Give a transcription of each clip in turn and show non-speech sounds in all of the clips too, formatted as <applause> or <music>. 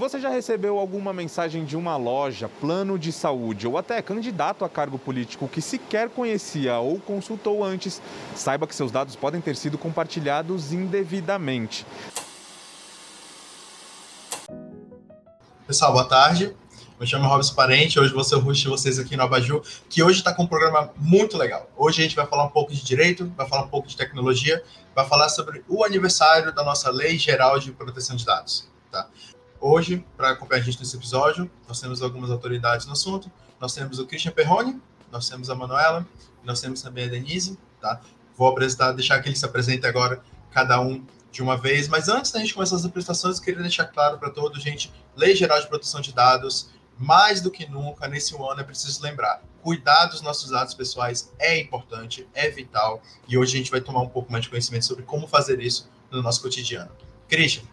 você já recebeu alguma mensagem de uma loja, plano de saúde ou até candidato a cargo político que sequer conhecia ou consultou antes, saiba que seus dados podem ter sido compartilhados indevidamente. Pessoal, boa tarde. Me chamo Robson Parente, hoje vou ser o host de vocês aqui no Abaju, que hoje está com um programa muito legal. Hoje a gente vai falar um pouco de direito, vai falar um pouco de tecnologia, vai falar sobre o aniversário da nossa Lei Geral de Proteção de Dados. Tá? Hoje, para acompanhar a gente nesse episódio, nós temos algumas autoridades no assunto. Nós temos o Christian Perrone, nós temos a Manuela, nós temos também a Denise. Tá? Vou apresentar, deixar que eles se apresentem agora, cada um de uma vez. Mas antes da gente começar as apresentações, eu queria deixar claro para todos, gente, Lei Geral de Proteção de Dados mais do que nunca, nesse ano, é preciso lembrar: cuidar dos nossos dados pessoais é importante, é vital, e hoje a gente vai tomar um pouco mais de conhecimento sobre como fazer isso no nosso cotidiano. Christian.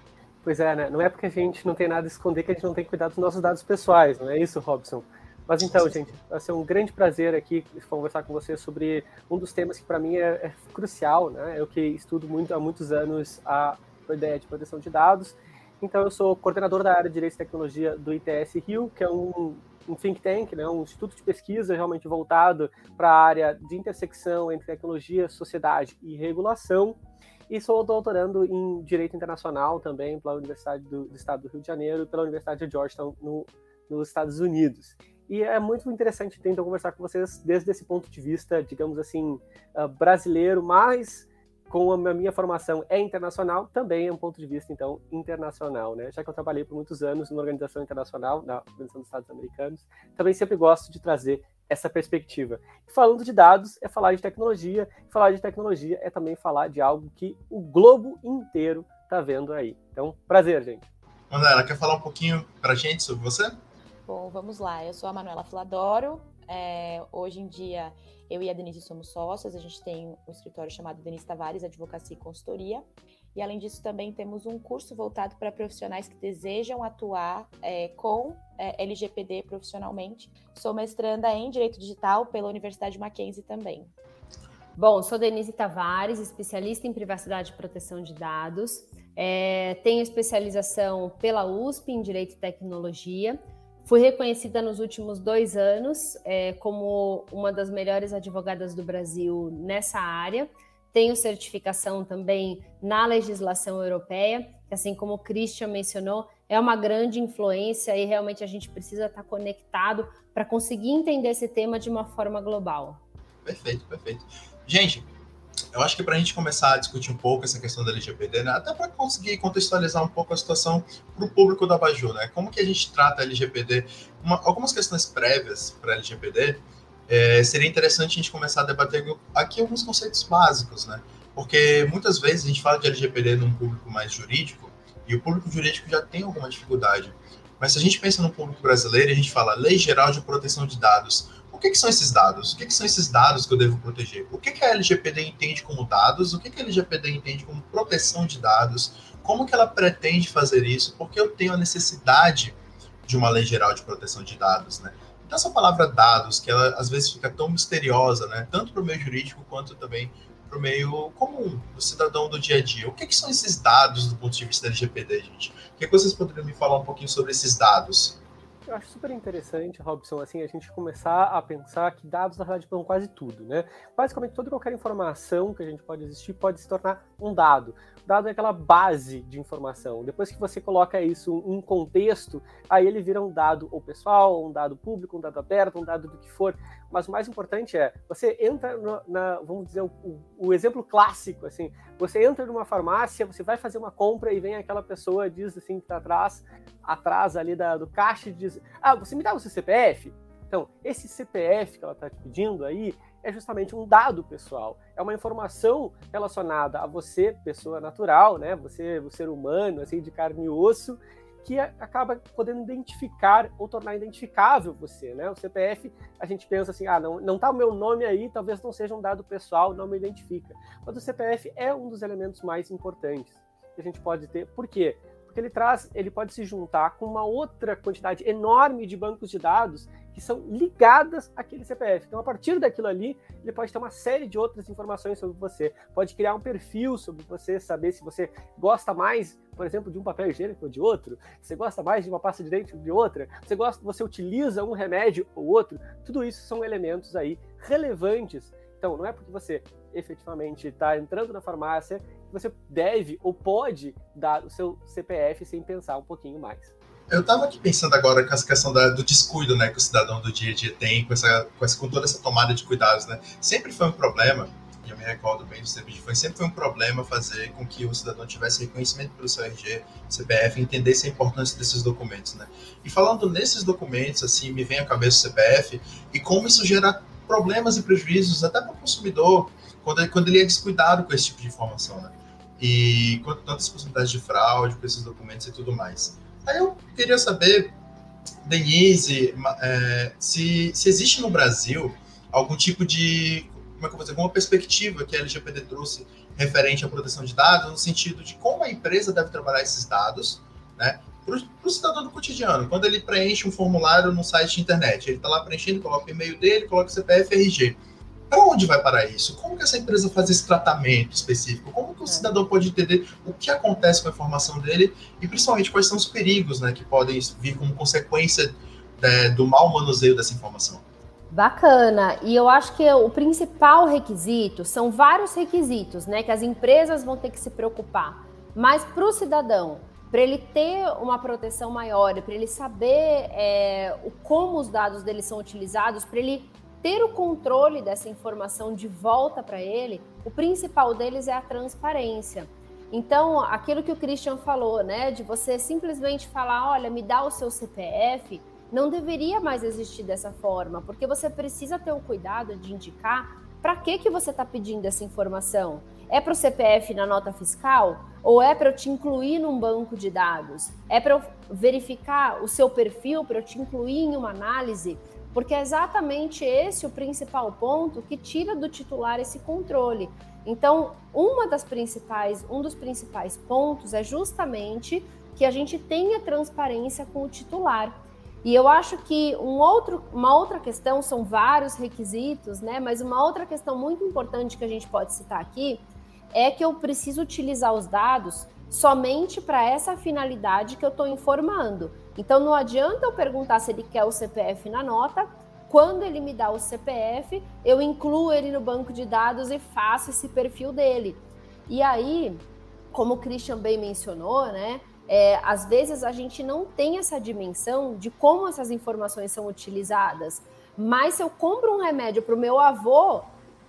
Pois é, né? Não é porque a gente não tem nada a esconder que a gente não tem que cuidar dos nossos dados pessoais, não é isso, Robson? Mas então, gente, vai ser um grande prazer aqui conversar com você sobre um dos temas que para mim é, é, crucial, né? Eu que estudo muito há muitos anos a ideia de proteção de dados então, eu sou coordenador da área de Direito e Tecnologia do ITS Rio, que é um, um think tank, né, um instituto de pesquisa realmente voltado para a área de intersecção entre tecnologia, sociedade e regulação. E sou doutorando em Direito Internacional também pela Universidade do, do Estado do Rio de Janeiro e pela Universidade de Georgetown, no, nos Estados Unidos. E é muito interessante tentar conversar com vocês desde esse ponto de vista, digamos assim, uh, brasileiro, mas com a minha formação é internacional, também é um ponto de vista, então, internacional, né? Já que eu trabalhei por muitos anos numa organização internacional, na Organização dos Estados Americanos, também sempre gosto de trazer essa perspectiva. E falando de dados, é falar de tecnologia, falar de tecnologia é também falar de algo que o globo inteiro está vendo aí. Então, prazer, gente. Manuela, quer falar um pouquinho para a gente sobre você? Bom, vamos lá. Eu sou a Manuela Fladoro. É, hoje em dia eu e a Denise somos sócias, a gente tem um escritório chamado Denise Tavares Advocacia e Consultoria. E além disso, também temos um curso voltado para profissionais que desejam atuar é, com é, LGPD profissionalmente. Sou mestranda em Direito Digital pela Universidade Mackenzie também. Bom, sou Denise Tavares, especialista em privacidade e proteção de dados. É, tenho especialização pela USP em Direito e Tecnologia. Fui reconhecida nos últimos dois anos é, como uma das melhores advogadas do Brasil nessa área. Tenho certificação também na legislação europeia, que, assim como o Christian mencionou, é uma grande influência e realmente a gente precisa estar conectado para conseguir entender esse tema de uma forma global. Perfeito, perfeito. Gente, eu acho que para a gente começar a discutir um pouco essa questão da LGPD, né, até para conseguir contextualizar um pouco a situação para o público da Baju, né, como que a gente trata a LGPD, uma, algumas questões prévias para a LGPD, é, seria interessante a gente começar a debater aqui alguns conceitos básicos, né, porque muitas vezes a gente fala de LGPD num público mais jurídico, e o público jurídico já tem alguma dificuldade, mas se a gente pensa no público brasileiro, a gente fala Lei Geral de Proteção de Dados, o que, que, são esses dados? O que, que, são esses dados que eu devo proteger? O que, que a LGPD entende como dados? O que, a LGPD entende como proteção de dados? Como que ela pretende fazer isso? Porque eu tenho a necessidade de uma lei geral de proteção de dados, né? Então essa palavra dados, que ela às vezes fica tão misteriosa, né? Tanto para o meio jurídico quanto também para o meio comum, do cidadão do dia a dia. O que, que, são esses dados do ponto de vista da LGPD, gente? O que, que vocês poderiam me falar um pouquinho sobre esses dados? Eu acho super interessante, Robson, assim, a gente começar a pensar que dados, na verdade, são quase tudo, né? Basicamente, toda qualquer informação que a gente pode existir pode se tornar um dado dado é aquela base de informação. Depois que você coloca isso em contexto, aí ele vira um dado ou pessoal, um dado público, um dado aberto, um dado do que for. Mas o mais importante é, você entra no, na, vamos dizer, o, o, exemplo clássico, assim, você entra numa farmácia, você vai fazer uma compra e vem aquela pessoa, diz assim, que está atrás, atrás ali da, do caixa diz, ah, você me dá o seu CPF? Então, esse CPF que ela está te pedindo aí é justamente um dado pessoal, é uma informação relacionada a você, pessoa natural, né? Você, o ser humano, assim, de carne e osso, que acaba podendo identificar ou tornar identificável você, né? O CPF, a gente pensa assim, ah, não, não tá o meu nome aí, talvez não seja um dado pessoal, não me identifica. Mas o CPF é um dos elementos mais importantes que a gente pode ter. Por quê? Ele traz, ele pode se juntar com uma outra quantidade enorme de bancos de dados que são ligadas àquele CPF. Então, a partir daquilo ali, ele pode ter uma série de outras informações sobre você. Pode criar um perfil sobre você, saber se você gosta mais, por exemplo, de um papel higiênico ou de outro? Você gosta mais de uma pasta de dente ou de outra? Você gosta, você utiliza um remédio ou outro? Tudo isso são elementos aí relevantes. Então, não é porque você efetivamente está entrando na farmácia você deve ou pode dar o seu CPF sem pensar um pouquinho mais. Eu estava aqui pensando agora com essa questão da, do descuido né, que o cidadão do dia a dia tem com, essa, com, essa, com toda essa tomada de cuidados. Né? Sempre foi um problema, e eu me recordo bem do serviço, foi sempre foi um problema fazer com que o cidadão tivesse reconhecimento pelo seu RG, CPF, entendesse a importância desses documentos. Né? E falando nesses documentos, assim, me vem à cabeça o CPF e como isso gera problemas e prejuízos até para o consumidor quando, quando ele é descuidado com esse tipo de informação. Né? E quanto tantas possibilidades de fraude com esses documentos e tudo mais. Aí eu queria saber, Denise, é, se, se existe no Brasil algum tipo de, como é que eu vou dizer, alguma perspectiva que a LGPD trouxe referente à proteção de dados, no sentido de como a empresa deve trabalhar esses dados, né, para o cidadão do cotidiano. Quando ele preenche um formulário no site de internet, ele está lá preenchendo, coloca o e-mail dele, coloca o CPF RG. Para onde vai parar isso? Como que essa empresa faz esse tratamento específico? Como que o é. cidadão pode entender o que acontece com a informação dele e principalmente quais são os perigos né, que podem vir como consequência é, do mau manuseio dessa informação? Bacana. E eu acho que o principal requisito são vários requisitos, né, que as empresas vão ter que se preocupar. Mas para o cidadão, para ele ter uma proteção maior, para ele saber é, o, como os dados dele são utilizados, para ele ter o controle dessa informação de volta para ele, o principal deles é a transparência. Então, aquilo que o Christian falou, né, de você simplesmente falar, olha, me dá o seu CPF, não deveria mais existir dessa forma, porque você precisa ter o cuidado de indicar para que que você está pedindo essa informação. É para o CPF na nota fiscal ou é para eu te incluir num banco de dados? É para eu verificar o seu perfil para eu te incluir em uma análise? Porque é exatamente esse o principal ponto que tira do titular esse controle. Então, uma das principais, um dos principais pontos é justamente que a gente tenha transparência com o titular. E eu acho que um outro, uma outra questão são vários requisitos, né? Mas uma outra questão muito importante que a gente pode citar aqui é que eu preciso utilizar os dados somente para essa finalidade que eu estou informando. Então não adianta eu perguntar se ele quer o CPF na nota. Quando ele me dá o CPF, eu incluo ele no banco de dados e faço esse perfil dele. E aí, como o Christian bem mencionou, né? É, às vezes a gente não tem essa dimensão de como essas informações são utilizadas. Mas se eu compro um remédio para o meu avô,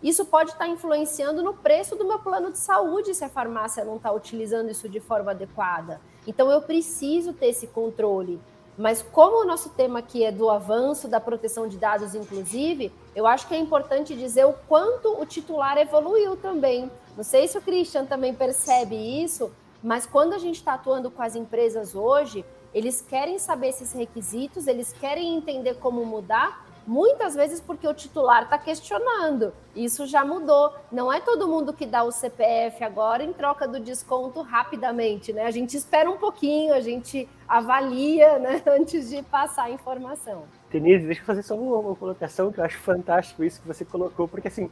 isso pode estar influenciando no preço do meu plano de saúde se a farmácia não está utilizando isso de forma adequada. Então eu preciso ter esse controle. Mas como o nosso tema aqui é do avanço da proteção de dados, inclusive, eu acho que é importante dizer o quanto o titular evoluiu também. Não sei se o Christian também percebe isso, mas quando a gente está atuando com as empresas hoje, eles querem saber esses requisitos, eles querem entender como mudar, Muitas vezes porque o titular está questionando. Isso já mudou. Não é todo mundo que dá o CPF agora em troca do desconto rapidamente, né? A gente espera um pouquinho, a gente avalia, né, <laughs> antes de passar a informação. Denise, deixa eu fazer só uma, colocação que eu acho fantástico isso que você colocou, porque assim, uh,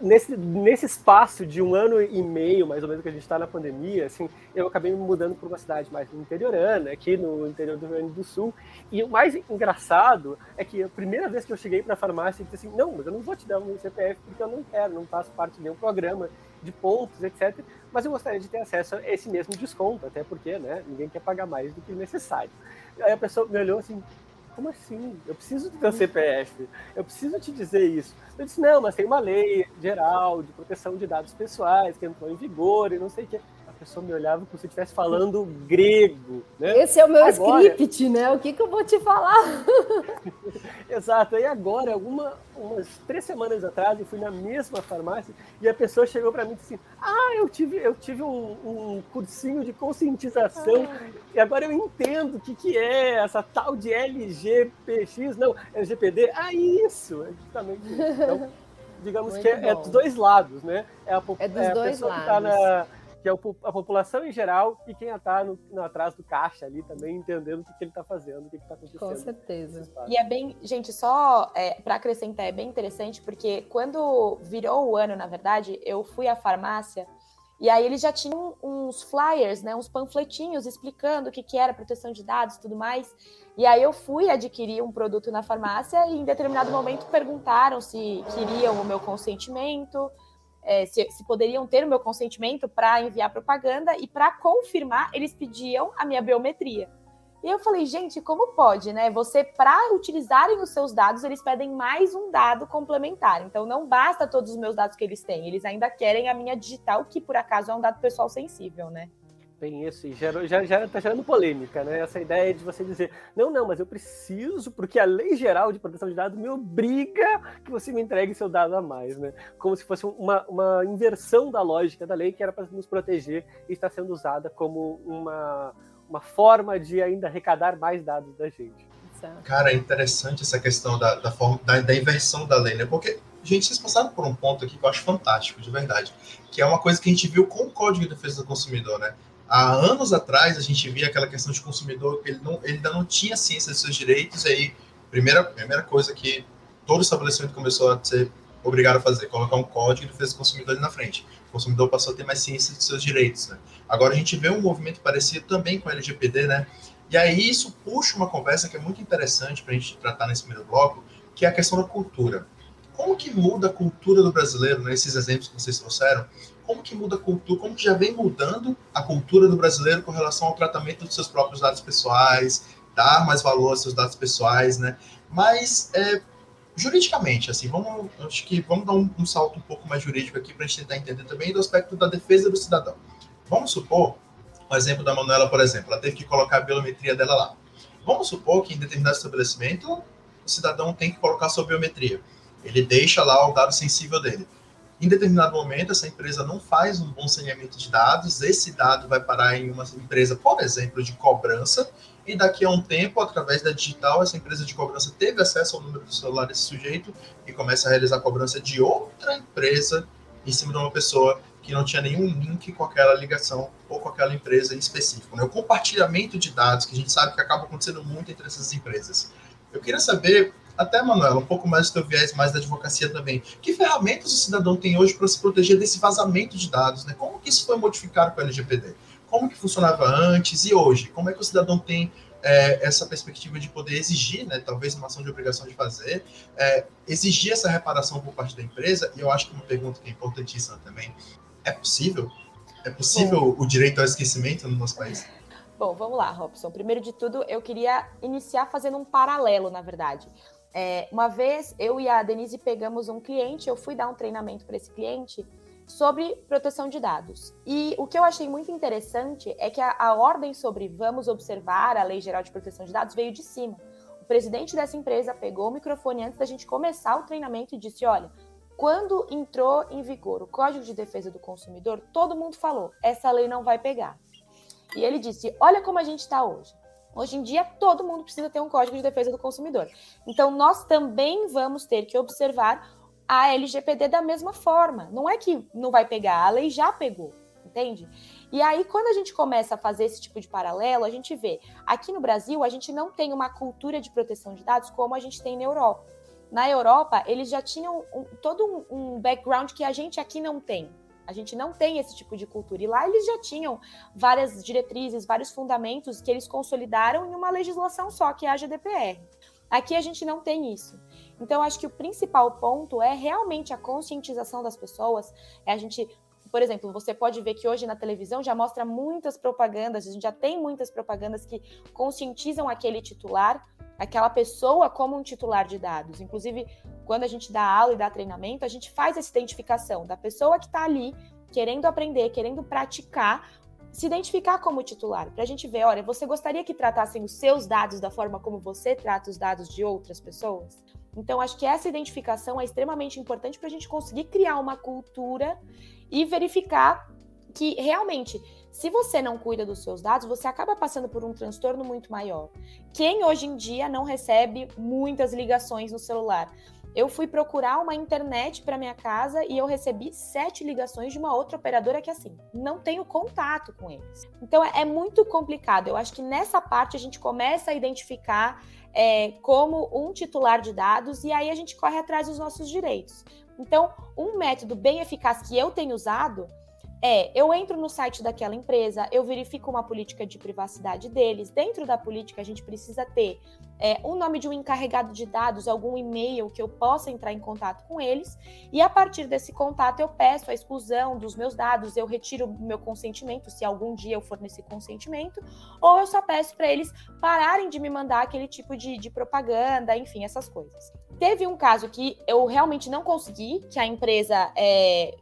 nesse, nesse espaço de um ano e meio, mais ou menos, que a gente está na pandemia, assim, eu acabei me mudando para uma cidade mais interiorana, aqui no interior do Rio Grande do Sul, e o mais engraçado é que a primeira vez que eu cheguei para a farmácia, eu disse assim, não, mas eu não vou te dar meu CPF porque eu não quero, não faço parte de nenhum programa de pontos, etc. Mas eu gostaria de ter acesso a esse mesmo desconto, até porque, né, ninguém quer pagar mais do que necessário. Aí a pessoa me olhou assim, como assim? Eu preciso do teu CPF, eu preciso te dizer isso. Eu disse, não, mas tem uma lei geral de proteção de dados pessoais que entrou em vigor e não sei o quê pessoa me olhava como se eu estivesse falando grego. Né? Esse é o meu agora... script, né? O que, que eu vou te falar? <laughs> Exato. E agora, alguma, umas três semanas atrás, eu fui na mesma farmácia e a pessoa chegou para mim e disse assim: Ah, eu tive, eu tive um, um cursinho de conscientização ah. e agora eu entendo o que, que é essa tal de LGPX, não, LGPD. Ah, isso! É justamente isso. Então, <laughs> digamos Muito que é, é, dos dois lados, né? É, a, é dos é dois pessoa lados. Que é a população em geral e quem está no, no, atrás do caixa ali também entendendo o que, que ele está fazendo, o que está acontecendo. Com certeza. E é bem, gente, só é, para acrescentar, é bem interessante porque quando virou o ano, na verdade, eu fui à farmácia E aí eles já tinham uns flyers, né, uns panfletinhos explicando o que, que era proteção de dados e tudo mais. E aí eu fui adquirir um produto na farmácia e em determinado momento perguntaram se queriam o meu consentimento, é, se, se, poderiam ter o meu consentimento para enviar propaganda e para confirmar eles pediam a minha biometria. E eu falei, gente, como pode, né? Você, para utilizarem os seus dados, eles pedem mais um dado complementar. Então, não basta todos os meus dados que eles têm, eles ainda querem a minha digital, que por acaso é um dado pessoal sensível, né? Tem isso, e já, já, já tá gerando polêmica, né? Essa ideia de você dizer, não, não, mas eu preciso, porque a lei geral de proteção de dados me obriga que você me entregue seu dado a mais, né? Como se fosse uma, uma inversão da lógica da lei que era para nos proteger e está sendo usada como uma uma forma de ainda arrecadar mais dados da gente. Cara, é interessante essa questão da, da, forma, da, da inversão da lei, né? Porque, gente, vocês passaram por um ponto aqui que eu acho fantástico, de verdade, que é uma coisa que a gente viu com o Código de Defesa do Consumidor, né? Há anos atrás, a gente via aquela questão de consumidor, ele, não, ele ainda não tinha ciência de seus direitos, e aí, primeira, primeira coisa que todo estabelecimento começou a ser obrigado a fazer, colocar um código de defesa do consumidor ali na frente. O consumidor passou a ter mais ciência de seus direitos, né? Agora a gente vê um movimento parecido também com o LGPD, né? E aí isso puxa uma conversa que é muito interessante para a gente tratar nesse primeiro bloco, que é a questão da cultura. Como que muda a cultura do brasileiro, né? Exemplos que vocês trouxeram, como que muda a cultura, como que já vem mudando a cultura do brasileiro com relação ao tratamento dos seus próprios dados pessoais, dar mais valor aos seus dados pessoais, né? Mas é, juridicamente, assim, vamos, acho que vamos dar um, um salto um pouco mais jurídico aqui para a gente tentar entender também do aspecto da defesa do cidadão. Vamos supor, o exemplo da Manuela, por exemplo, ela teve que colocar a biometria dela lá. Vamos supor que em determinado estabelecimento o cidadão tem que colocar sua biometria. Ele deixa lá o dado sensível dele. Em determinado momento, essa empresa não faz um bom saneamento de dados, esse dado vai parar em uma empresa, por exemplo, de cobrança, e daqui a um tempo, através da digital, essa empresa de cobrança teve acesso ao número do celular desse sujeito e começa a realizar a cobrança de outra empresa em cima de uma pessoa que não tinha nenhum link com aquela ligação ou com aquela empresa em específico. Né? O compartilhamento de dados, que a gente sabe que acaba acontecendo muito entre essas empresas. Eu queria saber, até, Manuela, um pouco mais do teu viés, mais da advocacia também, que ferramentas o cidadão tem hoje para se proteger desse vazamento de dados? Né? Como que isso foi modificado com o LGPD? como que funcionava antes e hoje? Como é que o cidadão tem é, essa perspectiva de poder exigir, né, talvez uma ação de obrigação de fazer, é, exigir essa reparação por parte da empresa? E eu acho que uma pergunta que é importantíssima também, é possível? É possível o direito ao esquecimento no nosso país? Bom, vamos lá, Robson. Primeiro de tudo, eu queria iniciar fazendo um paralelo, na verdade. É, uma vez, eu e a Denise pegamos um cliente, eu fui dar um treinamento para esse cliente, sobre proteção de dados. E o que eu achei muito interessante é que a, a, ordem sobre vamos observar a Lei Geral de Proteção de Dados veio de cima. O presidente dessa empresa pegou o microfone antes da gente começar o treinamento e disse: olha. Quando entrou em vigor o Código de Defesa do Consumidor, todo mundo falou: essa lei não vai pegar. E ele disse: olha como a gente está hoje. Hoje em dia, todo mundo precisa ter um Código de Defesa do Consumidor. Então, nós também vamos ter que observar a LGPD da mesma forma. Não é que não vai pegar, a lei já pegou, entende? E aí, quando a gente começa a fazer esse tipo de paralelo, a gente vê, aqui no Brasil, a gente não tem uma cultura de proteção de dados como a gente tem na Europa. Na Europa, eles já tinham um, todo um, um background que a gente aqui não tem. A gente não tem esse tipo de cultura. E lá eles já tinham várias diretrizes, vários fundamentos que eles consolidaram em uma legislação só, que é a GDPR. Aqui a gente não tem isso. Então, acho que o principal ponto é realmente a conscientização das pessoas. É a gente, por exemplo, você pode ver que hoje na televisão já mostra muitas propagandas, a gente já tem muitas propagandas que conscientizam aquele titular, aquela pessoa como um titular de dados. Inclusive, quando a gente dá aula e dá treinamento, a gente faz essa identificação da pessoa que está ali querendo aprender, querendo praticar se identificar como titular, para a gente ver, olha, você gostaria que tratassem os seus dados da forma como você trata os dados de outras pessoas? Então, acho que essa identificação é extremamente importante para a gente conseguir criar uma cultura e verificar que realmente, se você não cuida dos seus dados, você acaba passando por um transtorno muito maior. Quem hoje em dia não recebe muitas ligações no celular? Eu fui procurar uma internet para minha casa e eu recebi sete ligações de uma outra operadora que, assim, não tenho contato com eles. Então é, é muito complicado. Eu acho que nessa parte a gente começa a identificar é, como um titular de dados e aí a gente corre atrás dos nossos direitos. Então, um método bem eficaz que eu tenho usado é: eu entro no site daquela empresa, eu verifico uma política de privacidade deles. Dentro da política, a gente precisa ter é, um nome de um encarregado de dados, algum e-mail que eu possa entrar em contato com eles. E a partir desse contato, eu peço a exclusão dos meus dados, eu retiro o meu consentimento, se algum dia eu fornecer consentimento, ou eu só peço para eles pararem de me mandar aquele tipo de, de propaganda, enfim, essas coisas. Teve um caso que eu realmente não consegui, que a empresa é,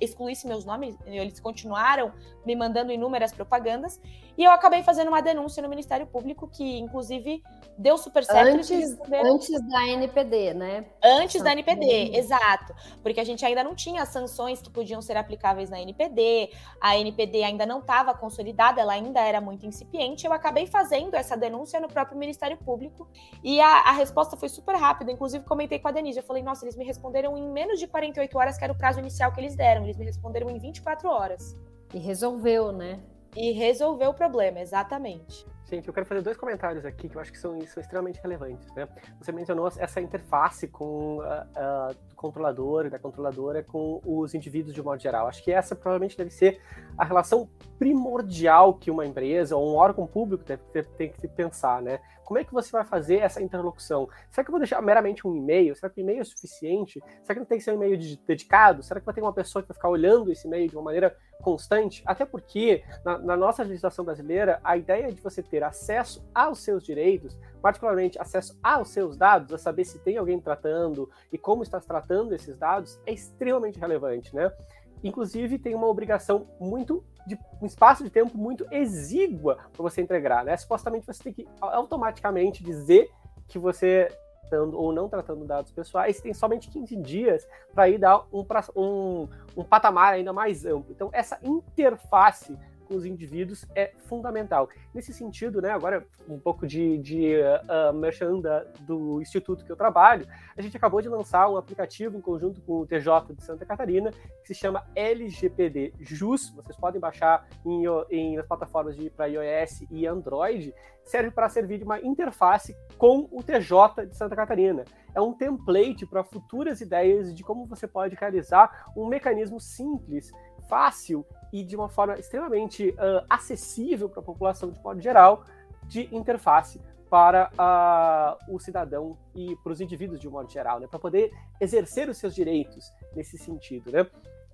excluísse meus nomes, eles continuaram me mandando inúmeras propagandas, e eu acabei fazendo uma denúncia no Ministério Público, que inclusive deu super certo. Antes, antes da NPD, né? Antes da NPD, exato. Porque a gente ainda não tinha sanções que podiam ser aplicáveis na NPD, a NPD ainda não estava consolidada, ela ainda era muito incipiente. Eu acabei fazendo essa denúncia no próprio Ministério Público, e a, a resposta foi super rápida. Inclusive, comentei com a Denise, eu falei, nossa, eles me responderam em menos de 48 horas, que era o prazo inicial que eles deram. Eles me responderam em 24 horas. E resolveu, né? E resolveu o problema, exatamente. Gente, eu quero fazer dois comentários aqui que eu acho que são, são extremamente relevantes. Né? Você mencionou essa interface com a, a controlador e da controladora com os indivíduos de um modo geral. Acho que essa provavelmente deve ser a relação primordial que uma empresa ou um órgão público deve tem que pensar, né? Como é que você vai fazer essa interlocução? Será que eu vou deixar meramente um e-mail? Será que o e-mail é suficiente? Será que não tem que ser um e-mail dedicado? Será que vai ter uma pessoa que vai ficar olhando esse e-mail de uma maneira constante? Até porque, na, na nossa legislação brasileira, a ideia de você ter acesso aos seus direitos, particularmente acesso aos seus dados, a saber se tem alguém tratando e como está tratando esses dados, é extremamente relevante, né? Inclusive, tem uma obrigação muito de um espaço de tempo muito exígua para você entregar, né? Supostamente você tem que automaticamente dizer que você tratando ou não tratando dados pessoais, tem somente 15 dias para ir dar um, um, um patamar ainda mais amplo. Então, essa interface com os indivíduos é fundamental. Nesse sentido, né, agora um pouco de, de uh, merchan do instituto que eu trabalho, a gente acabou de lançar um aplicativo em conjunto com o TJ de Santa Catarina, que se chama LGPD JUS, vocês podem baixar em, em nas plataformas para iOS e Android, serve para servir de uma interface com o TJ de Santa Catarina. É um template para futuras ideias de como você pode realizar um mecanismo simples, fácil e de uma forma extremamente uh, acessível para a população de modo geral de interface para uh, o cidadão e para os indivíduos de um modo geral, né, para poder exercer os seus direitos nesse sentido, né?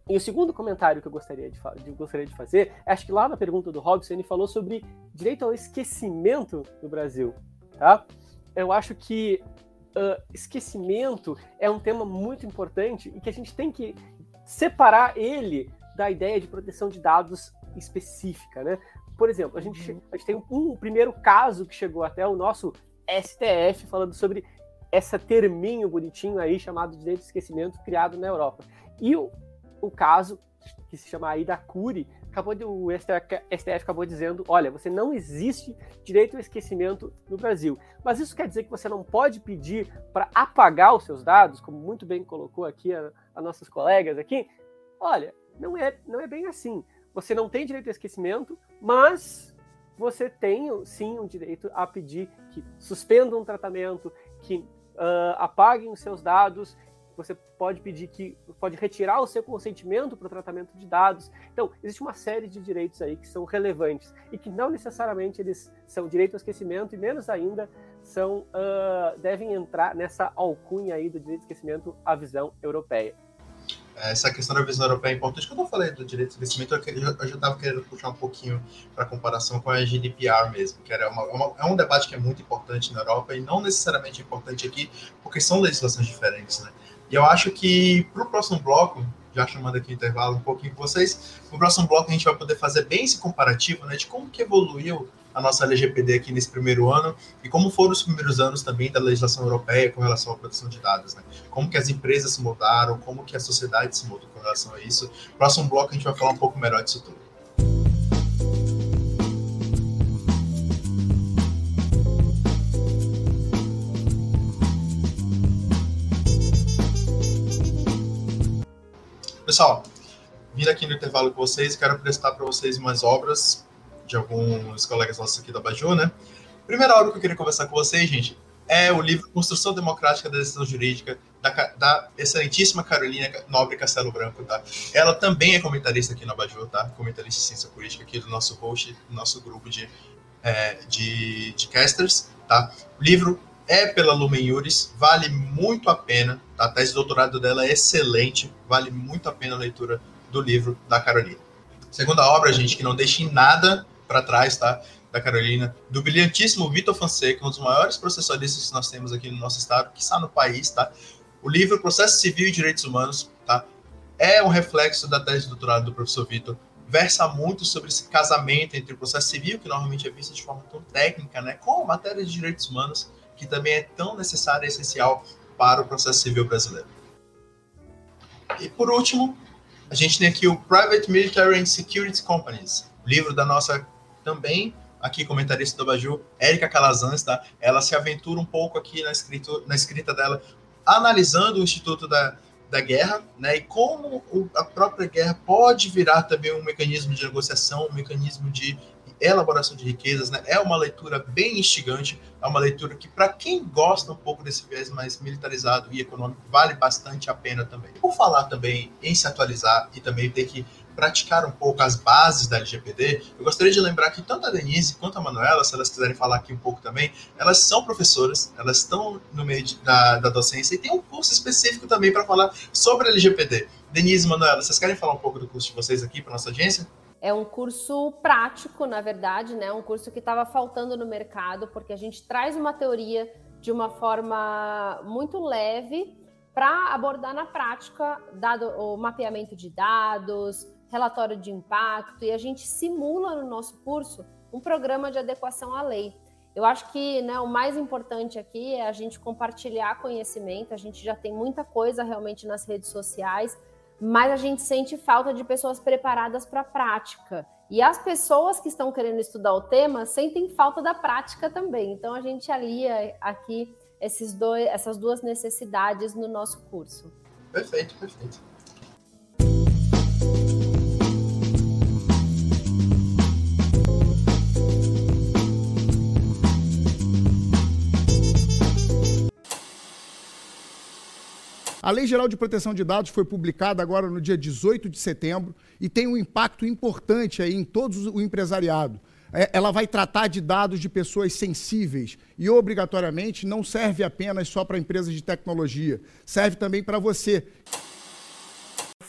E o segundo comentário que eu gostaria de, de, gostaria de fazer, acho que lá na pergunta do Robson ele falou sobre direito ao esquecimento no Brasil, tá? Eu acho que uh, esquecimento é um tema muito importante e que a gente tem que separar ele da ideia de proteção de dados específica, né? Por exemplo, a gente, uhum. a gente tem um, um primeiro caso que chegou até o nosso STF falando sobre essa terminho bonitinho aí chamado direito de esquecimento criado na Europa. E o, o caso que se chama aí da Curi, acabou de, o STF, acabou dizendo, olha, você não existe direito ao esquecimento no Brasil. Mas isso quer dizer que você não pode pedir para apagar os seus dados, como muito bem colocou aqui a, a nossas colegas aqui? Olha, não é, não é bem assim. Você não tem direito ao esquecimento, mas você tem sim o direito a pedir que suspendam um tratamento, que uh, apaguem os seus dados. Você pode pedir que pode retirar o seu consentimento para o tratamento de dados. Então, existe uma série de direitos aí que são relevantes e que não necessariamente eles são direito ao esquecimento e menos ainda são uh, devem entrar nessa alcunha aí do direito ao esquecimento à visão europeia essa questão da visão europeia é importante. Quando eu falei do direito de investimento, eu já estava querendo puxar um pouquinho para comparação com a GDPR mesmo, que era uma, uma, é um debate que é muito importante na Europa e não necessariamente importante aqui, porque são legislações diferentes, né? E eu acho que para o próximo bloco, já chamando aqui o intervalo um pouquinho com vocês, no próximo bloco a gente vai poder fazer bem esse comparativo, né, de como que evoluiu a nossa LGPD aqui nesse primeiro ano e como foram os primeiros anos também da legislação europeia com relação à proteção de dados, né? Como que as empresas se mudaram, como que a sociedade se mudou com relação a isso. Próximo bloco a gente vai falar um pouco melhor disso tudo. Pessoal, vim aqui no intervalo com vocês, quero apresentar para vocês umas obras de alguns colegas nossos aqui da Baju, né? Primeira hora que eu queria conversar com vocês, gente, é o livro Construção Democrática da Decisão Jurídica, da, da, excelentíssima Carolina Nobre Castelo Branco, tá? Ela também é comentarista aqui na Baju, tá? Comentarista de ciência política aqui do nosso host, do nosso grupo de, é, de, de casters, tá? O livro é pela Lumen Juris, vale muito a pena, a tese de doutorado dela é excelente, vale muito a pena a leitura do livro da Carolina. Segunda obra, gente, que não deixe nada para trás, tá? Da Carolina, do brilhantíssimo Vitor Fonseca, um dos maiores processualistas que nós temos aqui no nosso estado, que está no país, tá? O livro Processo Civil e Direitos Humanos, tá? É um reflexo da tese de doutorado do professor Vitor, versa muito sobre esse casamento entre o processo civil, que normalmente é visto de forma tão técnica, né, com a matéria de direitos humanos, que também é tão necessária e essencial para o processo civil brasileiro. E por último, a gente tem aqui o Private Military and Security Companies, livro da nossa também aqui comentarista do Baju, Érica Calazans, tá? Ela se aventura um pouco aqui na, escrito, na escrita dela, analisando o Instituto da, da Guerra, né? E como a própria guerra pode virar também um mecanismo de negociação, um mecanismo de elaboração de riquezas, né? É uma leitura bem instigante, é uma leitura que, para quem gosta um pouco desse viés mais militarizado e econômico, vale bastante a pena também. Por falar também em se atualizar e também ter que praticar um pouco as bases da LGPD, eu gostaria de lembrar que tanto a Denise quanto a Manuela, se elas quiserem falar aqui um pouco também, elas são professoras, elas estão no meio de, da, da docência e tem um curso específico também para falar sobre a LGPD. Denise e Manuela, vocês querem falar um pouco do curso de vocês aqui para nossa audiência? É um curso prático, na verdade, né? Um curso que estava faltando no mercado, porque a gente traz uma teoria de uma forma muito leve para abordar na prática dado o mapeamento de dados, relatório de impacto, e a gente simula no nosso curso um programa de adequação à lei. Eu acho que né, o mais importante aqui é a gente compartilhar conhecimento, a gente já tem muita coisa realmente nas redes sociais, mas a gente sente falta de pessoas preparadas para a prática. E as pessoas que estão querendo estudar o tema sentem falta da prática também. Então a gente alia aqui esses dois, essas duas necessidades no nosso curso. Perfeito, perfeito. A Lei Geral de Proteção de Dados foi publicada agora no dia 18 de setembro e tem um impacto importante aí em todo o empresariado. É, ela vai tratar de dados de pessoas sensíveis e, obrigatoriamente, não serve apenas só para empresas de tecnologia, serve também para você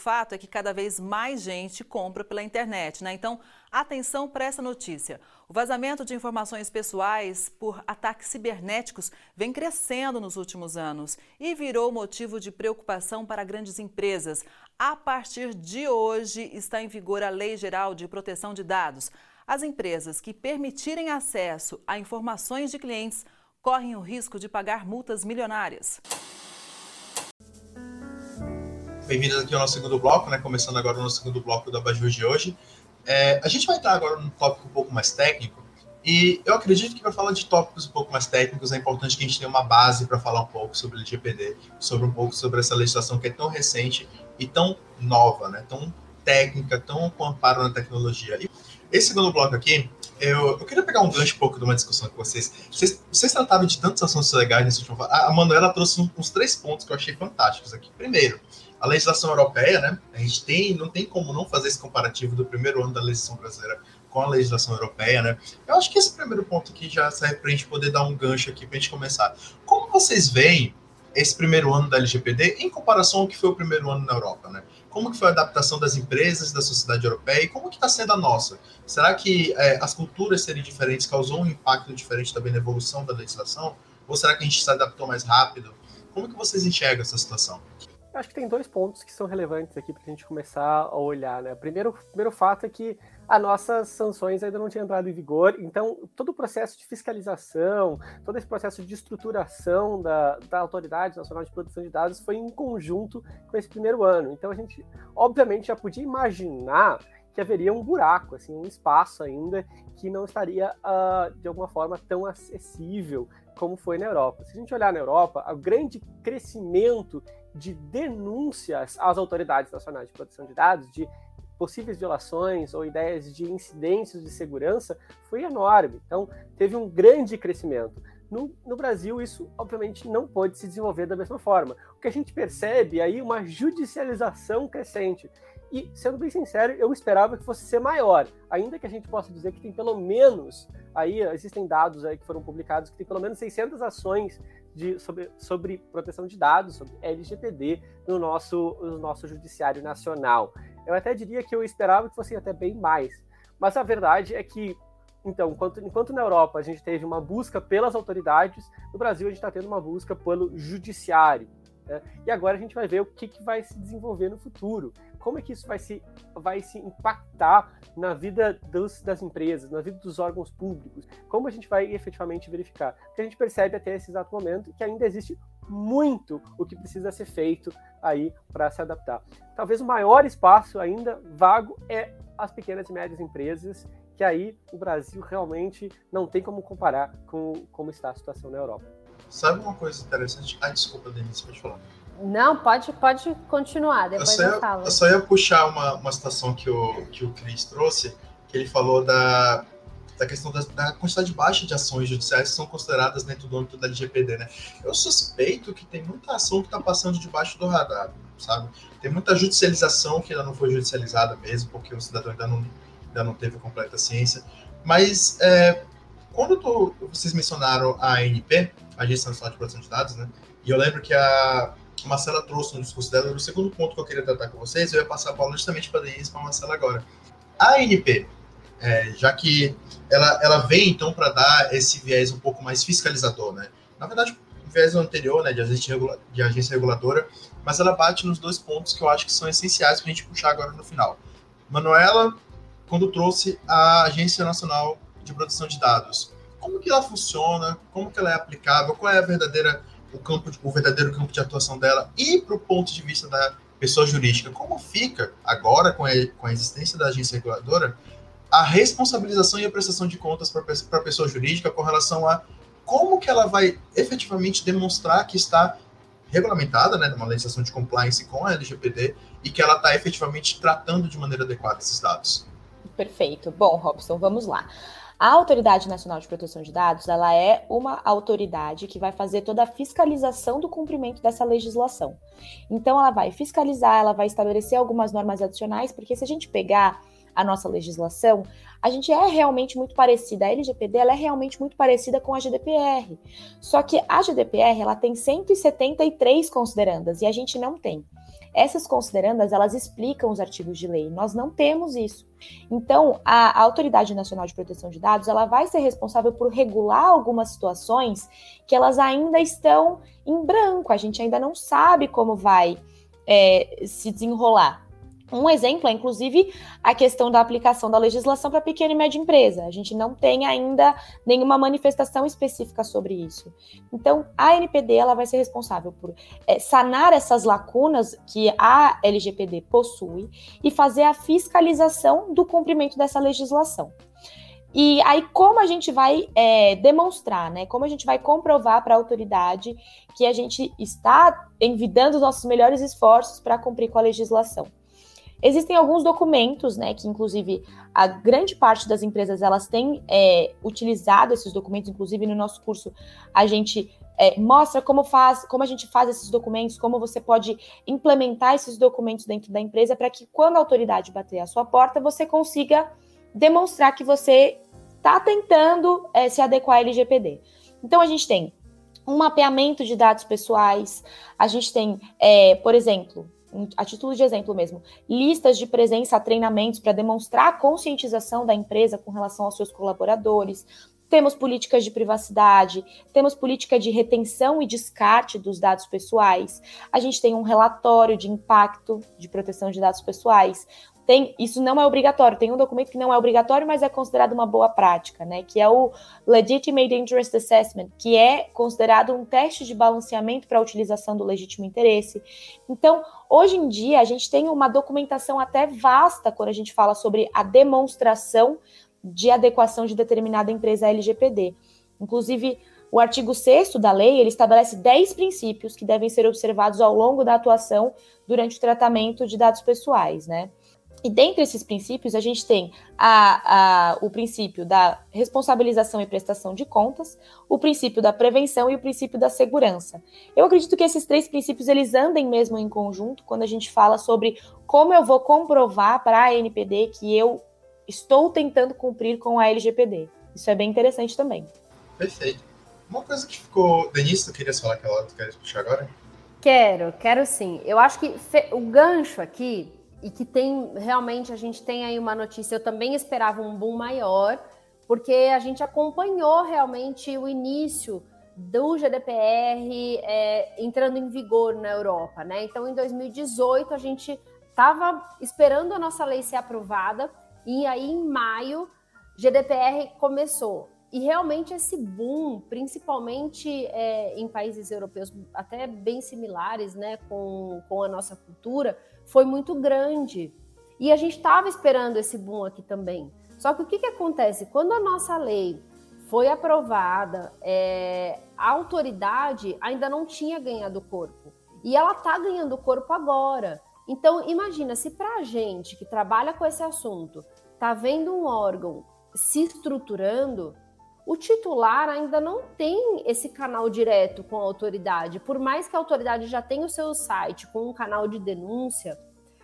fato é que cada vez mais gente compra pela internet, né? Então, atenção para essa notícia. O vazamento de informações pessoais por ataques cibernéticos vem crescendo nos últimos anos e virou motivo de preocupação para grandes empresas. A partir de hoje está em vigor a Lei Geral de Proteção de Dados. As empresas que permitirem acesso a informações de clientes correm o risco de pagar multas milionárias. Bem-vindos aqui ao nosso segundo bloco, né? Começando agora o nosso segundo bloco da Bajur de hoje. É, a gente vai entrar agora num tópico um pouco mais técnico, e eu acredito que para falar de tópicos um pouco mais técnicos é importante que a gente tenha uma base para falar um pouco sobre o LGPD, sobre um pouco sobre essa legislação que é tão recente e tão nova, né? Tão técnica, tão com amparo na tecnologia. E esse segundo bloco aqui, eu, eu, queria pegar um gancho um pouco de uma discussão com vocês. Vocês, vocês trataram de tantos assuntos legais nesse último. A Manuela trouxe uns três pontos que eu achei fantásticos aqui. Primeiro, a legislação europeia, né? A gente tem, não tem como não fazer esse comparativo do primeiro ano da legislação brasileira com a legislação europeia, né? Eu acho que esse primeiro ponto aqui já serve para a gente poder dar um gancho aqui para a gente começar. Como vocês veem esse primeiro ano da LGPD em comparação ao que foi o primeiro ano na Europa, né? Como que foi a adaptação das empresas da sociedade europeia e como que está sendo a nossa? Será que é, as culturas serem diferentes causou um impacto diferente também na evolução da legislação? Ou será que a gente se adaptou mais rápido? Como que vocês enxergam essa situação? Acho que tem dois pontos que são relevantes aqui para a gente começar a olhar. Né? Primeiro, primeiro fato é que as nossas sanções ainda não tinham entrado em vigor, então todo o processo de fiscalização, todo esse processo de estruturação da, da Autoridade Nacional de Proteção de Dados foi em conjunto com esse primeiro ano. Então a gente, obviamente, já podia imaginar que haveria um buraco, assim, um espaço ainda que não estaria, uh, de alguma forma, tão acessível como foi na Europa. Se a gente olhar na Europa, o grande crescimento de denúncias às autoridades nacionais de proteção de dados, de possíveis violações ou ideias de incidências de segurança, foi enorme. Então, teve um grande crescimento. No, no, Brasil, isso obviamente não pode se desenvolver da mesma forma. O que a gente percebe aí é uma judicialização crescente. E, sendo bem sincero, eu esperava que fosse ser maior, ainda que a gente possa dizer que tem pelo menos, aí existem dados aí que foram publicados, que tem pelo menos 600 ações de, sobre, sobre proteção de dados, sobre LGPD, no nosso, no nosso judiciário nacional. Eu até diria que eu esperava que fossem até bem mais. Mas a verdade é que, então, enquanto, enquanto na Europa a gente teve uma busca pelas autoridades, no Brasil a gente está tendo uma busca pelo judiciário. Né? E agora a gente vai ver o que, que vai se desenvolver no futuro como é que isso vai se, vai se impactar na vida dos, das empresas, na vida dos órgãos públicos, como a gente vai efetivamente verificar. Porque a gente percebe até esse exato momento que ainda existe muito o que precisa ser feito aí para se adaptar. Talvez o maior espaço ainda vago é as pequenas e médias empresas, que aí o Brasil realmente não tem como comparar com como está a situação na Europa. Sabe uma coisa interessante? Ah, desculpa, Denise, pode falar. Não, pode, pode continuar, depois eu, eu falo. Eu só ia puxar uma, uma situação que o, que o Cris trouxe, que ele falou da, da questão da, da, quantidade baixa de ações judiciais que são consideradas dentro do âmbito da LGPD, né? Eu suspeito que tem muita ação que está passando debaixo do radar, sabe? Tem muita judicialização que ainda não foi judicializada mesmo, porque o cidadão ainda não, ainda não teve completa ciência. Mas é, quando tu, vocês mencionaram a ANP, Agência Nacional de Proteção de Dados, né? E eu lembro que a, Marcela trouxe no discurso dela, o segundo ponto que eu queria tratar com vocês, eu ia passar a bola justamente para a Denise para a Marcela agora. A ANP, é, já que ela, ela vem então para dar esse viés um pouco mais fiscalizador, né? Na verdade, o viés anterior, né, de agência, regula de agência reguladora, mas ela bate nos dois pontos que eu acho que são essenciais para a gente puxar agora no final. Manuela, quando trouxe a Agência Nacional de Proteção de Dados, como que ela funciona, como que ela é aplicável, qual é a verdadeira o campo, o verdadeiro campo de atuação dela e para o ponto de vista da pessoa jurídica, como fica agora com a, com a existência da agência reguladora a responsabilização e a prestação de contas para a pessoa jurídica com relação a como que ela vai efetivamente demonstrar que está regulamentada, né, numa legislação de compliance com a LGPD e que ela está efetivamente tratando de maneira adequada esses dados. Perfeito. Bom, Robson, vamos lá. A Autoridade Nacional de Proteção de Dados, ela é uma autoridade que vai fazer toda a fiscalização do cumprimento dessa legislação. Então, ela vai fiscalizar, ela vai estabelecer algumas normas adicionais, porque se a gente pegar a nossa legislação, a gente é realmente muito parecida. A LGPD ela é realmente muito parecida com a GDPR. Só que a GDPR ela tem 173 considerandas e a gente não tem. Essas considerandas, elas explicam os artigos de lei. Nós não temos isso. Então, a, a Autoridade Nacional de Proteção de Dados, ela vai ser responsável por regular algumas situações que elas ainda estão em branco. A gente ainda não sabe como vai é, se desenrolar. Um exemplo é, inclusive, a questão da aplicação da legislação para pequena e média empresa. A gente não tem ainda nenhuma manifestação específica sobre isso. Então, a NPD ela vai ser responsável por é, sanar essas lacunas que a LGPD possui e fazer a fiscalização do cumprimento dessa legislação. E aí, como a gente vai é, demonstrar, né? Como a gente vai comprovar para a autoridade que a gente está envidando os nossos melhores esforços para cumprir com a legislação? Existem alguns documentos, né, que inclusive a grande parte das empresas elas têm é, utilizado esses documentos, inclusive no nosso curso a gente é, mostra como faz, como a gente faz esses documentos, como você pode implementar esses documentos dentro da empresa para que quando a autoridade bater a sua porta você consiga demonstrar que você está tentando é, se adequar à LGPD. Então a gente tem um mapeamento de dados pessoais, a gente tem, é, por exemplo, a título de exemplo mesmo, listas de presença a treinamentos para demonstrar a conscientização da empresa com relação aos seus colaboradores. Temos políticas de privacidade, temos política de retenção e descarte dos dados pessoais. A gente tem um relatório de impacto de proteção de dados pessoais, tem, isso não é obrigatório, tem um documento que não é obrigatório, mas é considerado uma boa prática, né? Que é o Legitimate Interest Assessment, que é considerado um teste de balanceamento para a utilização do legítimo interesse. Então, hoje em dia, a gente tem uma documentação até vasta quando a gente fala sobre a demonstração de adequação de determinada empresa LGPD. Inclusive, o artigo 6 da lei, ele estabelece 10 princípios que devem ser observados ao longo da atuação durante o tratamento de dados pessoais, né? E dentre esses princípios, a gente tem a, a, o princípio da responsabilização e prestação de contas, o princípio da prevenção e o princípio da segurança. Eu acredito que esses três princípios eles andem mesmo em conjunto quando a gente fala sobre como eu vou comprovar para a NPD que eu estou tentando cumprir com a LGPD. Isso é bem interessante também. Perfeito. Uma coisa que ficou. Denise, tu queria falar aquela tu queres puxar agora? Quero, quero sim. Eu acho que o gancho aqui e que tem realmente a gente tem aí uma notícia. Eu também esperava um boom maior, porque a gente acompanhou realmente o início do GDPR é, entrando em vigor na Europa, né? Então, em 2018 a gente estava esperando a nossa lei ser aprovada e aí em maio GDPR começou. E realmente esse boom, principalmente é, em países europeus até bem similares, né, com, com a nossa cultura, foi muito grande. E a gente estava esperando esse boom aqui também. Só que o que, que acontece? Quando a nossa lei foi aprovada, é, a autoridade ainda não tinha ganhado corpo. E ela está ganhando corpo agora. Então, imagina, se para a gente que trabalha com esse assunto, está vendo um órgão se estruturando, o titular ainda não tem esse canal direto com a autoridade. Por mais que a autoridade já tenha o seu site com um canal de denúncia,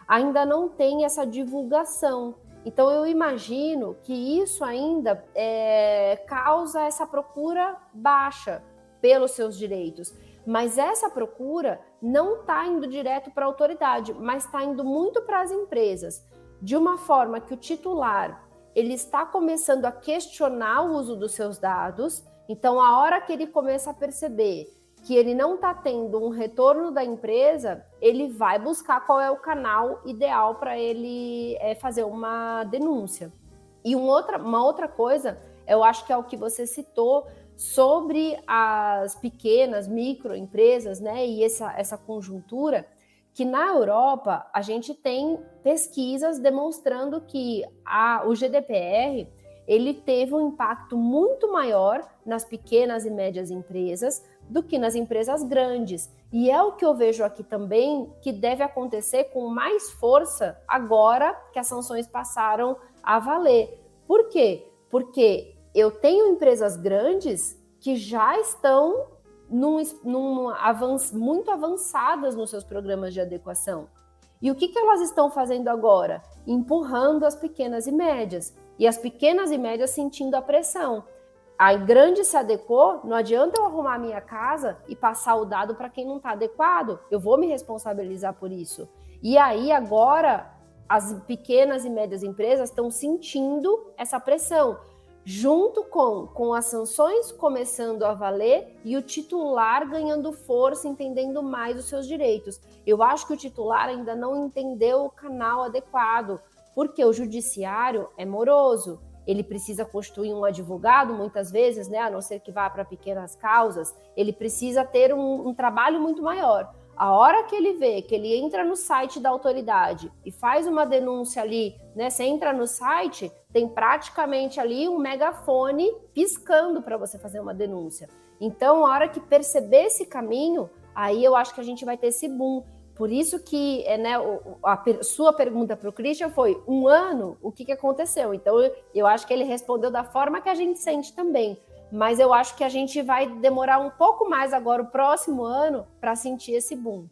ainda não tem essa divulgação. Então eu imagino que isso ainda é, causa essa procura baixa pelos seus direitos. Mas essa procura não está indo direto para a autoridade, mas está indo muito para as empresas, de uma forma que o titular ele está começando a questionar o uso dos seus dados. Então, a hora que ele começa a perceber que ele não está tendo um retorno da empresa, ele vai buscar qual é o canal ideal para ele é, fazer uma denúncia. E outra, uma outra coisa, eu acho que é o que você citou sobre as pequenas, microempresas, né, e essa, essa conjuntura que na Europa a gente tem pesquisas demonstrando que a, o GDPR ele teve um impacto muito maior nas pequenas e médias empresas do que nas empresas grandes. E é o que eu vejo aqui também que deve acontecer com mais força agora que as sanções passaram a valer. Por quê? Porque eu tenho empresas grandes que já estão num, num avanço, muito avançadas nos seus programas de adequação. E o que, que elas estão fazendo agora? Empurrando as pequenas e médias. E as pequenas e médias sentindo a pressão. A grande se adequou, não adianta eu arrumar a minha casa e passar o dado para quem não está adequado. Eu vou me responsabilizar por isso. E aí agora as pequenas e médias empresas estão sentindo essa pressão junto com, com as sanções começando a valer e o titular ganhando força, entendendo mais os seus direitos. Eu acho que o titular ainda não entendeu o canal adequado, porque o judiciário é moroso. Ele precisa constituir um advogado, muitas vezes, né, a não ser que vá para pequenas causas, ele precisa ter um, um trabalho muito maior. A hora que ele vê que ele entra no site da autoridade e faz uma denúncia ali, né? Você entra no site, tem praticamente ali um megafone piscando para você fazer uma denúncia. Então, a hora que perceber esse caminho, aí eu acho que a gente vai ter esse boom. Por isso que é, né, a sua pergunta para o Christian foi um ano, o que, que aconteceu? Então, eu acho que ele respondeu da forma que a gente sente também mas eu acho que a gente vai demorar um pouco mais agora, o próximo ano, para sentir esse boom.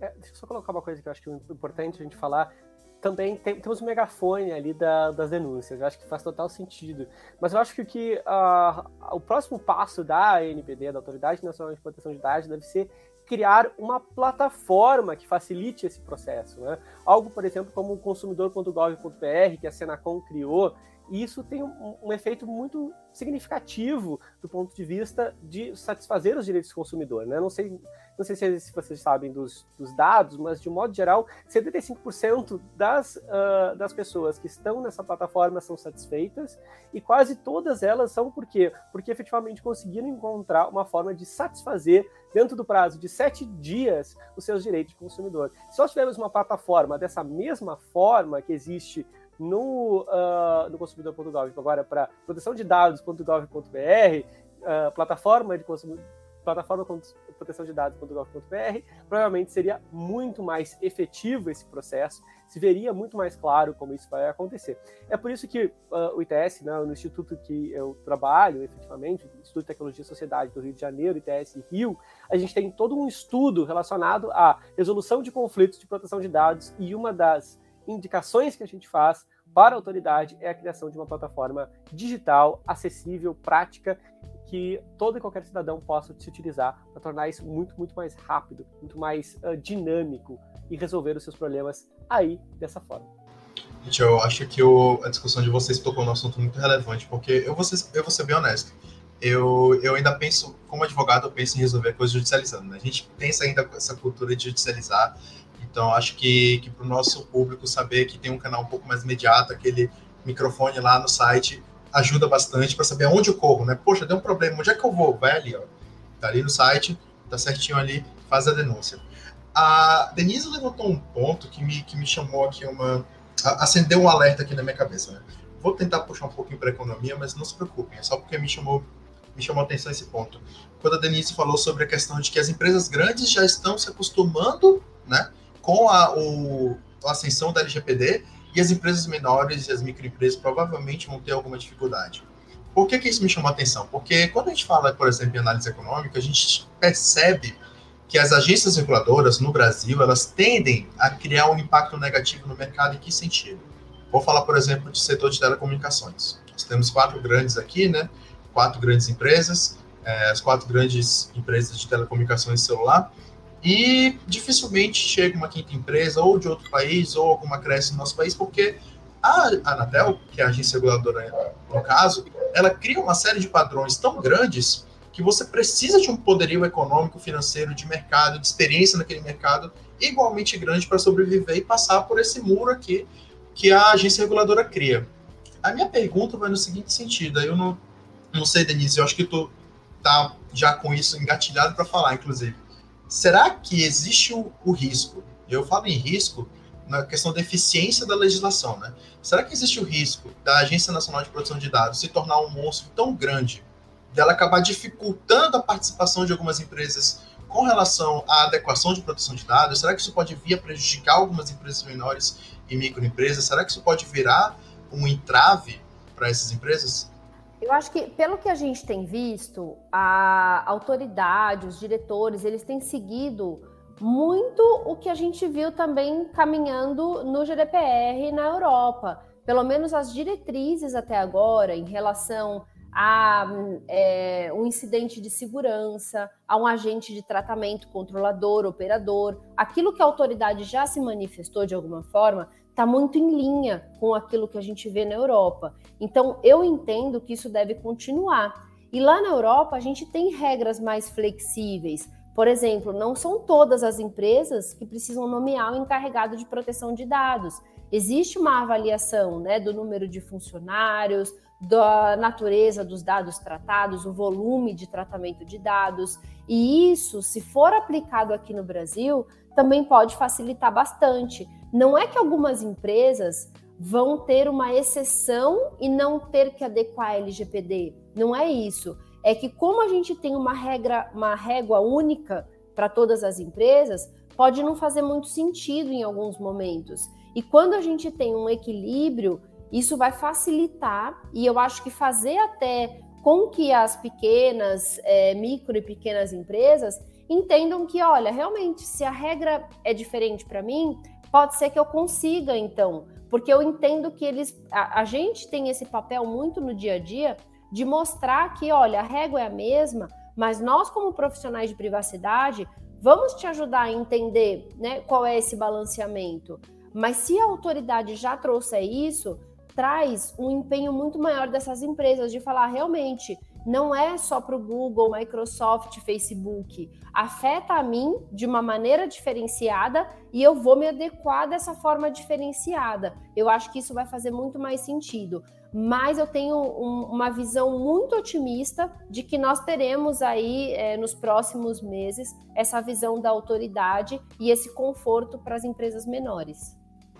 É, deixa eu só colocar uma coisa que eu acho que é importante a gente falar. Também tem, temos um megafone ali da, das denúncias, eu acho que faz total sentido. Mas eu acho que, que uh, o próximo passo da ANPD, da Autoridade Nacional de Proteção de Dados, deve ser criar uma plataforma que facilite esse processo. Né? Algo, por exemplo, como o consumidor.gov.br, que a Senacom criou, e isso tem um, um, efeito muito significativo do ponto de vista de satisfazer os direitos do consumidor. Né? Não, sei, não sei se, vocês sabem dos, dos, dados, mas de modo geral, 75% das, uh, das pessoas que estão nessa plataforma são satisfeitas e quase todas elas são por quê? Porque efetivamente conseguiram encontrar uma forma de satisfazer, dentro do prazo de sete dias, os seus direitos de consumidor. Se nós tivermos uma plataforma dessa mesma forma que existe no, uh, no consumidor.gov, agora para proteção de dados.gov.br, uh, plataforma de consumidor plataforma proteção de dados.gov.br, provavelmente seria muito mais efetivo esse processo, se veria muito mais claro como isso vai acontecer. É por isso que uh, o ITS, né, no instituto que eu trabalho, efetivamente, Instituto de Tecnologia e Sociedade do Rio de Janeiro, ITS Rio, a gente tem todo um estudo relacionado à resolução de conflitos de proteção de dados e uma das indicações que a gente faz para a autoridade é a criação de uma plataforma digital, acessível, prática, que todo e qualquer cidadão possa se utilizar para tornar isso muito, muito mais rápido, muito mais uh, dinâmico e resolver os seus problemas aí dessa forma. Gente, eu acho que o, a discussão de vocês tocou num assunto muito relevante, porque eu vou ser, eu vou ser bem honesto. Eu, eu ainda penso, como advogado, eu penso em resolver coisas judicializando. Né? A gente pensa ainda com essa cultura de judicializar então, acho que, que para o nosso público saber que tem um canal um pouco mais imediato, aquele microfone lá no site, ajuda bastante para saber onde eu corro, né? Poxa, deu um problema, onde é que eu vou? Vai ali, ó. Tá ali no site, tá certinho ali, faz a denúncia. A Denise levantou um ponto que me, que me chamou aqui uma. acendeu um alerta aqui na minha cabeça, né? Vou tentar puxar um pouquinho para economia, mas não se preocupem, é só porque me chamou, me chamou a atenção esse ponto. Quando a Denise falou sobre a questão de que as empresas grandes já estão se acostumando, né? Com a, o, a ascensão da LGPD e as empresas menores e as microempresas provavelmente vão ter alguma dificuldade. Por que, que isso me chamou a atenção? Porque quando a gente fala, por exemplo, em análise econômica, a gente percebe que as agências reguladoras no Brasil elas tendem a criar um impacto negativo no mercado em que sentido? Vou falar, por exemplo, do setor de telecomunicações. Nós temos quatro grandes aqui, né? Quatro grandes empresas, é, as quatro grandes empresas de telecomunicações celular, e dificilmente chega uma quinta empresa ou de outro país ou alguma cresce no nosso país, porque a Anatel, que é a agência reguladora no caso, ela cria uma série de padrões tão grandes que você precisa de um poderio econômico, financeiro, de mercado, de experiência naquele mercado igualmente grande para sobreviver e passar por esse muro aqui que a agência reguladora cria. A minha pergunta vai no seguinte sentido, eu não, não sei, Denise, eu acho que tu tá já com isso engatilhado para falar, inclusive será que existe o, o risco? Eu falo em risco na questão da eficiência da legislação, né? Será que existe o risco da Agência Nacional de Proteção de Dados se tornar um monstro tão grande, dela acabar dificultando a participação de algumas empresas com relação à adequação de proteção de dados? Será que isso pode vir a prejudicar algumas empresas menores e microempresas? Será que isso pode virar um entrave para essas empresas? Eu acho que, pelo que a gente tem visto, a autoridade, os diretores, eles têm seguido muito o que a gente viu também caminhando no GDPR na Europa. Pelo menos as diretrizes até agora em relação a é, um incidente de segurança, a um agente de tratamento, controlador, operador, aquilo que a autoridade já se manifestou de alguma forma, está muito em linha com aquilo que a gente vê na Europa. Então, eu entendo que isso deve continuar. E lá na Europa, a gente tem regras mais flexíveis. Por exemplo, não são todas as empresas que precisam nomear o um encarregado de proteção de dados. Existe uma avaliação né, do número de funcionários, da natureza dos dados tratados, o volume de tratamento de dados. E isso, se for aplicado aqui no Brasil, também pode facilitar bastante. Não é que algumas empresas vão ter uma exceção e não ter que adequar a LGPD. Não é isso. É que como a gente tem uma regra, uma régua única para todas as empresas, pode não fazer muito sentido em alguns momentos. E quando a gente tem um equilíbrio, isso vai facilitar e eu acho que fazer até com que as pequenas, é, micro e pequenas empresas entendam que, olha, realmente, se a regra é diferente para mim, pode ser que eu consiga, então, porque eu entendo que eles, a, a, gente tem esse papel muito no dia a dia de mostrar que, olha, a régua é a mesma, mas nós, como profissionais de privacidade, vamos te ajudar a entender né, qual é esse balanceamento. Mas se a autoridade já trouxer isso, traz um empenho muito maior dessas empresas de falar realmente não é só para o Google, Microsoft, Facebook. Afeta a mim de uma maneira diferenciada e eu vou me adequar dessa forma diferenciada. Eu acho que isso vai fazer muito mais sentido. Mas eu tenho um, uma visão muito otimista de que nós teremos aí é, nos próximos meses essa visão da autoridade e esse conforto para as empresas menores.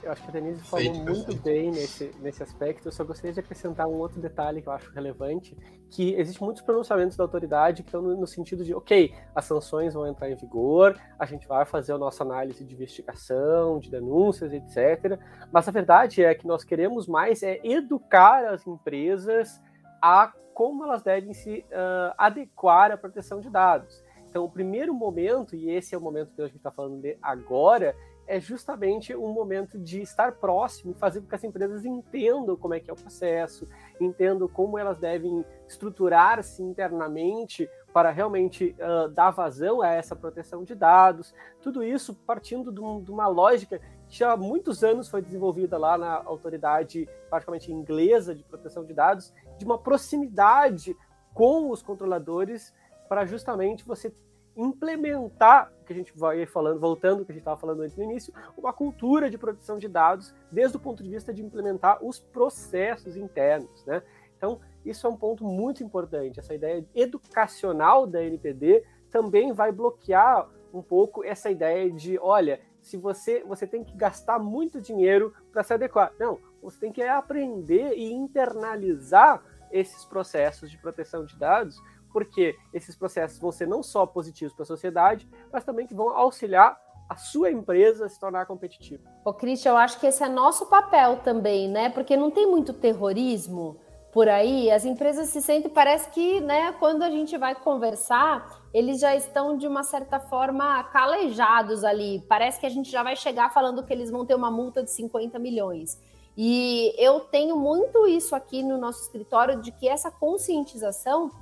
Eu acho que a Denise falou muito bem nesse, nesse aspecto. Eu só gostaria de acrescentar um outro detalhe que eu acho relevante, que existem muitos pronunciamentos da autoridade que estão no, no, sentido de, ok, as sanções vão entrar em vigor, a gente vai fazer a nossa análise de investigação, de denúncias, etc. Mas a verdade é que nós queremos mais é educar as empresas a como elas devem se uh, adequar à proteção de dados. Então, o primeiro momento, e esse é o momento que a gente está falando de agora, é justamente um momento de estar próximo e fazer com que as empresas entendam como é que é o processo, entendam como elas devem estruturar-se internamente para realmente uh, dar vazão a essa proteção de dados. Tudo isso partindo de, um, de, uma lógica que já há muitos anos foi desenvolvida lá na autoridade praticamente inglesa de proteção de dados, de uma proximidade com os controladores para justamente você implementar, que a gente vai falando, voltando ao que a gente estava falando antes no início, uma cultura de proteção de dados desde o ponto de vista de implementar os processos internos, né? Então, isso é um ponto muito importante. Essa ideia educacional da NPD também vai bloquear um pouco essa ideia de, olha, se você você tem que gastar muito dinheiro para se adequar. Não, você tem que aprender e internalizar esses processos de proteção de dados porque esses processos vão ser não só positivos para a sociedade, mas também que vão auxiliar a sua empresa a se tornar competitiva. Ô, Cristian, eu acho que esse é nosso papel também, né? Porque não tem muito terrorismo por aí, as empresas se sentem, parece que, né, quando a gente vai conversar, eles já estão de uma certa forma calejados ali. Parece que a gente já vai chegar falando que eles vão ter uma multa de 50 milhões. E eu tenho muito isso aqui no nosso escritório de que essa conscientização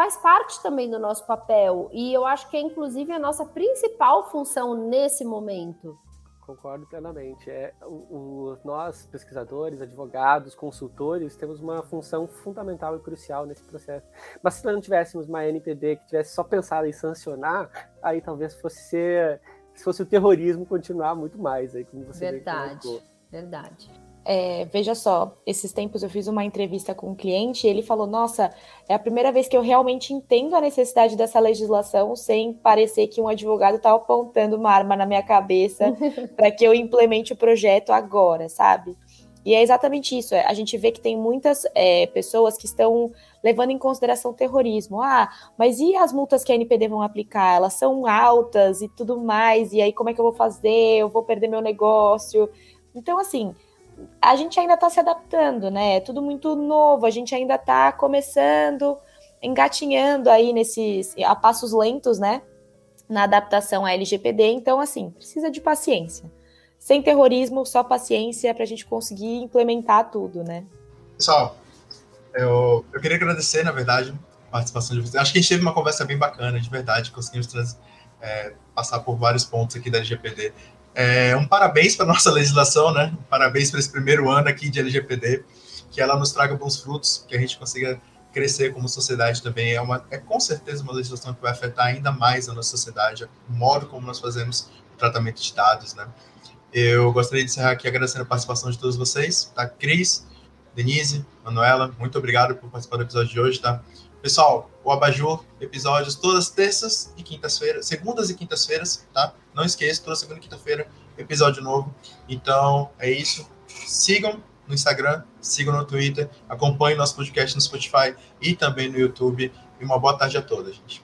faz parte também do nosso papel e eu acho que é inclusive a nossa principal função nesse momento. Concordo plenamente. É, o, o, nós, pesquisadores, advogados, consultores, temos uma função fundamental e crucial nesse processo. Mas se nós não tivéssemos uma NPD que tivesse só pensado em sancionar, aí talvez fosse ser, se fosse o terrorismo continuar muito mais, aí, como você Verdade, verdade. É, veja só, esses tempos eu fiz uma entrevista com um cliente e ele falou: Nossa, é a primeira vez que eu realmente entendo a necessidade dessa legislação sem parecer que um advogado está apontando uma arma na minha cabeça <laughs> para que eu implemente o projeto agora, sabe? E é exatamente isso. É, a gente vê que tem muitas é, pessoas que estão levando em consideração o terrorismo. Ah, mas e as multas que a NPD vão aplicar? Elas são altas e tudo mais. E aí, como é que eu vou fazer? Eu vou perder meu negócio. Então, assim a gente ainda está se adaptando, né? É tudo muito novo, a gente ainda está começando, engatinhando aí nesses a passos lentos, né? Na adaptação à LGPD. Então, assim, precisa de paciência. Sem terrorismo, só paciência para a gente conseguir implementar tudo, né? Pessoal, eu, eu queria agradecer, na verdade, a participação de vocês. Acho que a gente teve uma conversa bem bacana, de verdade. Conseguimos trans, é, passar por vários pontos aqui da LGPD. É, um parabéns para nossa <laughs> legislação, né? Parabéns para esse primeiro ano aqui de LGPD, que ela nos traga bons frutos, que a gente consiga crescer como sociedade também. É, uma, é com certeza uma legislação que vai afetar ainda mais a nossa sociedade, o modo como nós fazemos o tratamento de dados, né? Eu gostaria de encerrar aqui agradecendo a participação de todos vocês, tá? Cris, Denise, Manuela, muito obrigado por participar do episódio de hoje, tá? Pessoal, o Abajur, episódios todas terças e quintas-feiras, segundas e quintas-feiras, tá? Não esqueça, toda segunda e quinta-feira, episódio novo. Então, é isso. Sigam no Instagram, sigam no Twitter, acompanhem nosso podcast no Spotify e também no YouTube. E uma boa tarde a todos, gente.